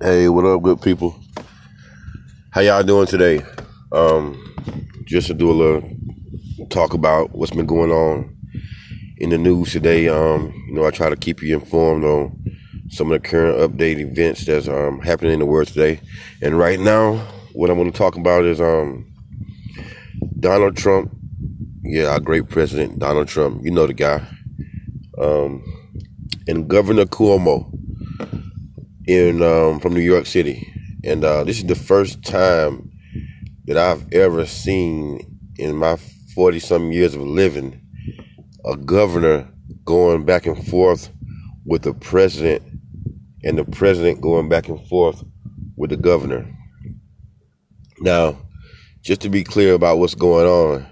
Hey, what up, good people? How y'all doing today? Um, just to do a little talk about what's been going on in the news today. Um, you know, I try to keep you informed on some of the current update events that's um, happening in the world today. And right now, what I'm going to talk about is um, Donald Trump. Yeah, our great president, Donald Trump. You know the guy. Um, and Governor Cuomo in um, from New York City, and uh, this is the first time that I've ever seen in my forty some years of living a governor going back and forth with the president, and the president going back and forth with the governor. Now, just to be clear about what's going on,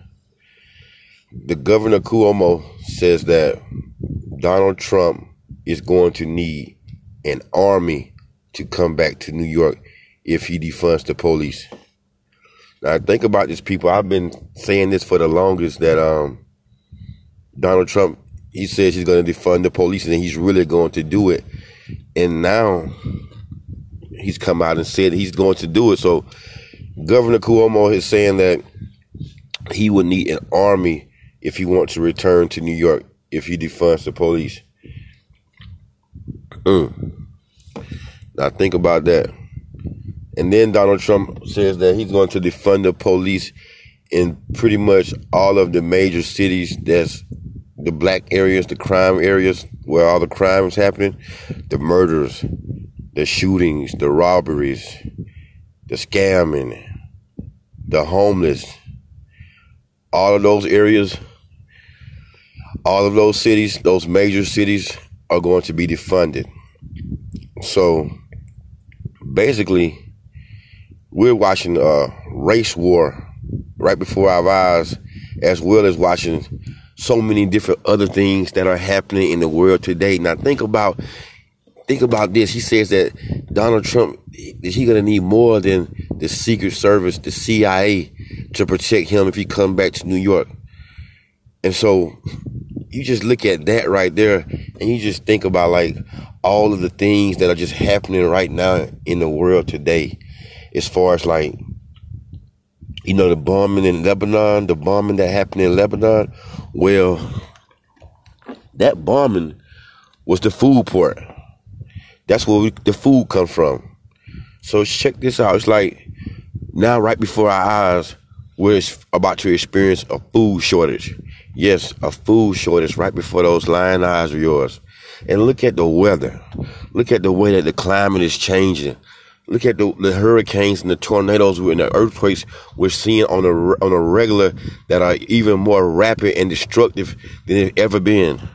the governor Cuomo says that Donald Trump is going to need an army to come back to New York if he defunds the police. Now think about this, people. I've been saying this for the longest that um, Donald Trump he says he's going to defund the police and he's really going to do it, and now he's come out and said he's going to do it. So Governor Cuomo is saying that he would need an army if he wants to return to New York if he defunds the police. Mm. Now think about that. And then Donald Trump says that he's going to defund the police in pretty much all of the major cities that's the black areas, the crime areas where all the crime is happening, the murders, the shootings, the robberies, the scamming, the homeless, all of those areas, all of those cities, those major cities are going to be defunded. So basically, we're watching a race war right before our eyes, as well as watching so many different other things that are happening in the world today. Now think about think about this. He says that Donald Trump is he gonna need more than the Secret Service, the CIA, to protect him if he come back to New York. And so you just look at that right there and you just think about like all of the things that are just happening right now in the world today as far as like you know the bombing in Lebanon, the bombing that happened in Lebanon. Well, that bombing was the food port. That's where we, the food come from. So check this out. It's like now right before our eyes, we're about to experience a food shortage. Yes, a food shortage right before those lion eyes of yours. And look at the weather. Look at the way that the climate is changing. Look at the, the hurricanes and the tornadoes and the earthquakes we're seeing on a on a regular that are even more rapid and destructive than they've ever been.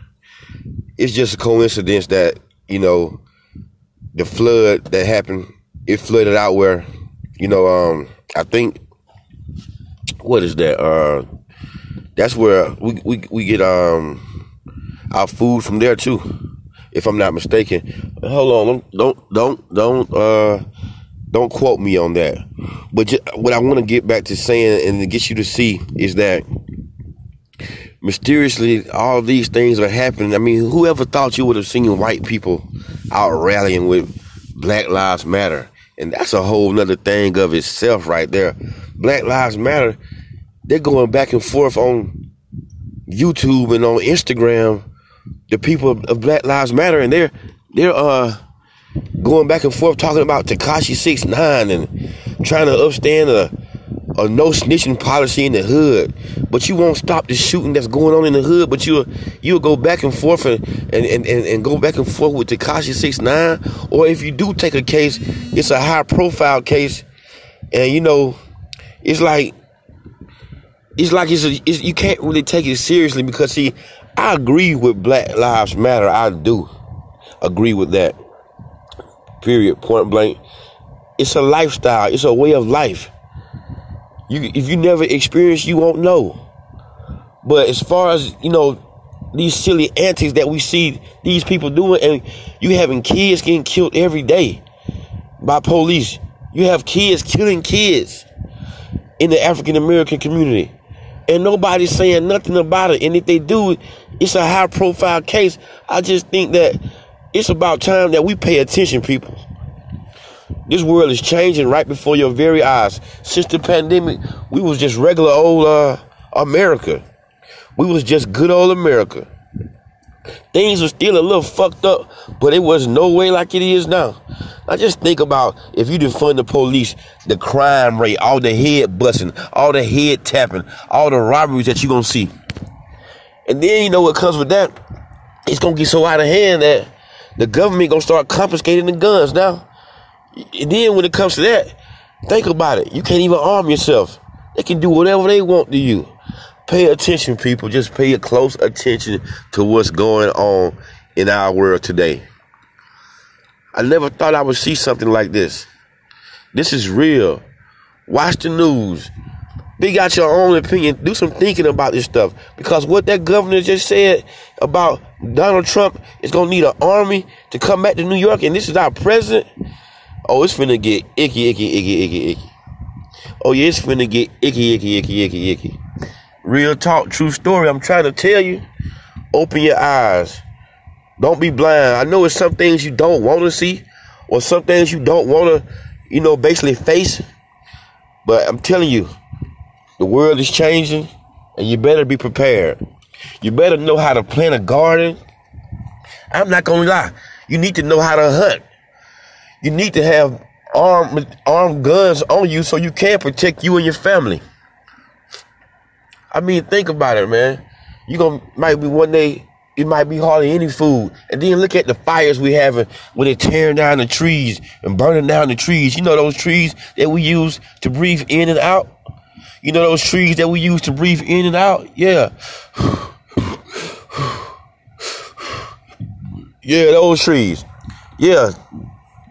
It's just a coincidence that you know the flood that happened. It flooded out where you know um I think what is that uh that's where we we we get um our food from there too, if I'm not mistaken. Hold on, don't don't don't uh don't quote me on that. But just, what I want to get back to saying and to get you to see is that mysteriously all these things are happening. I mean, whoever thought you would have seen white people out rallying with Black Lives Matter? And that's a whole nother thing of itself right there. Black Lives Matter they're going back and forth on YouTube and on Instagram. The people of Black Lives Matter, and they're they're uh going back and forth talking about Tekashi Six Nine and trying to upstand a a no snitching policy in the hood, but you won't stop the shooting that's going on in the hood. But you'll you'll go back and forth and and, and, and go back and forth with Tekashi Six Nine, or if you do take a case, it's a high profile case, and you know, it's like it's like it's, a, it's, you can't really take it seriously because see, I agree with Black Lives Matter. I do agree with that. Period. Point blank. It's a lifestyle. It's a way of life. You, if you never experience, you won't know. But as far as you know, these silly antics that we see these people doing, and you having kids getting killed every day by police. You have kids killing kids in the African American community and nobody's saying nothing about it. And if they do, it's a high profile case. I just think that it's about time that we pay attention, people. This world is changing right before your very eyes. Since the pandemic, we was just regular old uh, America. We was just good old America. Things were still a little fucked up, but it was no way like it is now. I just think about if you defund the police, the crime rate, all the head busting, all the head tapping, all the robberies that you're gonna see. And then you know what comes with that? It's gonna get so out of hand that the government gonna start confiscating the guns now. And then when it comes to that, think about it. You can't even arm yourself. They can do whatever they want to you. Pay attention, people. Just pay a close attention to what's going on in our world today. I never thought I would see something like this. This is real. Watch the news. Be out your own opinion. Do some thinking about this stuff. Because what that governor just said about Donald Trump is going to need an army to come back to New York, and this is our president. Oh, it's finna get icky, icky, icky, icky, icky. Oh, yeah, it's finna get icky, icky, icky, icky, icky. Real talk, true story. I'm trying to tell you. Open your eyes. Don't be blind. I know it's some things you don't want to see, or some things you don't want to, you know, basically face. But I'm telling you, the world is changing, and you better be prepared. You better know how to plant a garden. I'm not gonna lie. You need to know how to hunt. You need to have armed armed guns on you so you can protect you and your family. I mean, think about it, man. You gonna might be one day it might be hardly any food, and then look at the fires we having when they're tearing down the trees and burning down the trees. You know those trees that we use to breathe in and out. You know those trees that we use to breathe in and out. Yeah. Yeah, those trees. Yeah,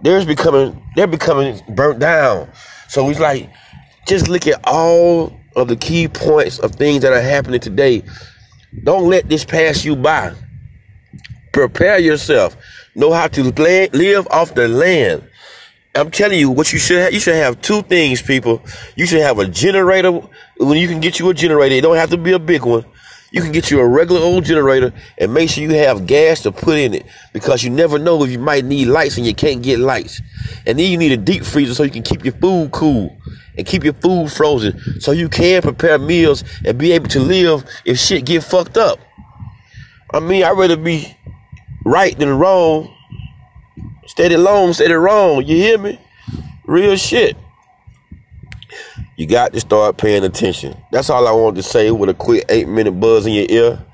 they're becoming they're becoming burnt down. So it's like just look at all of the key points of things that are happening today. Don't let this pass you by. Prepare yourself. Know how to live off the land. I'm telling you, what you should have, you should have two things, people. You should have a generator. When you can get you a generator, it don't have to be a big one. You can get you a regular old generator and make sure you have gas to put in it because you never know if you might need lights and you can't get lights. And then you need a deep freezer so you can keep your food cool and keep your food frozen so you can prepare meals and be able to live if shit get fucked up. I mean, I'd rather be right than wrong. Steady long, steady wrong. You hear me? Real shit. You got to start paying attention. That's all I wanted to say with a quick eight minute buzz in your ear.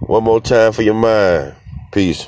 One more time for your mind. Peace.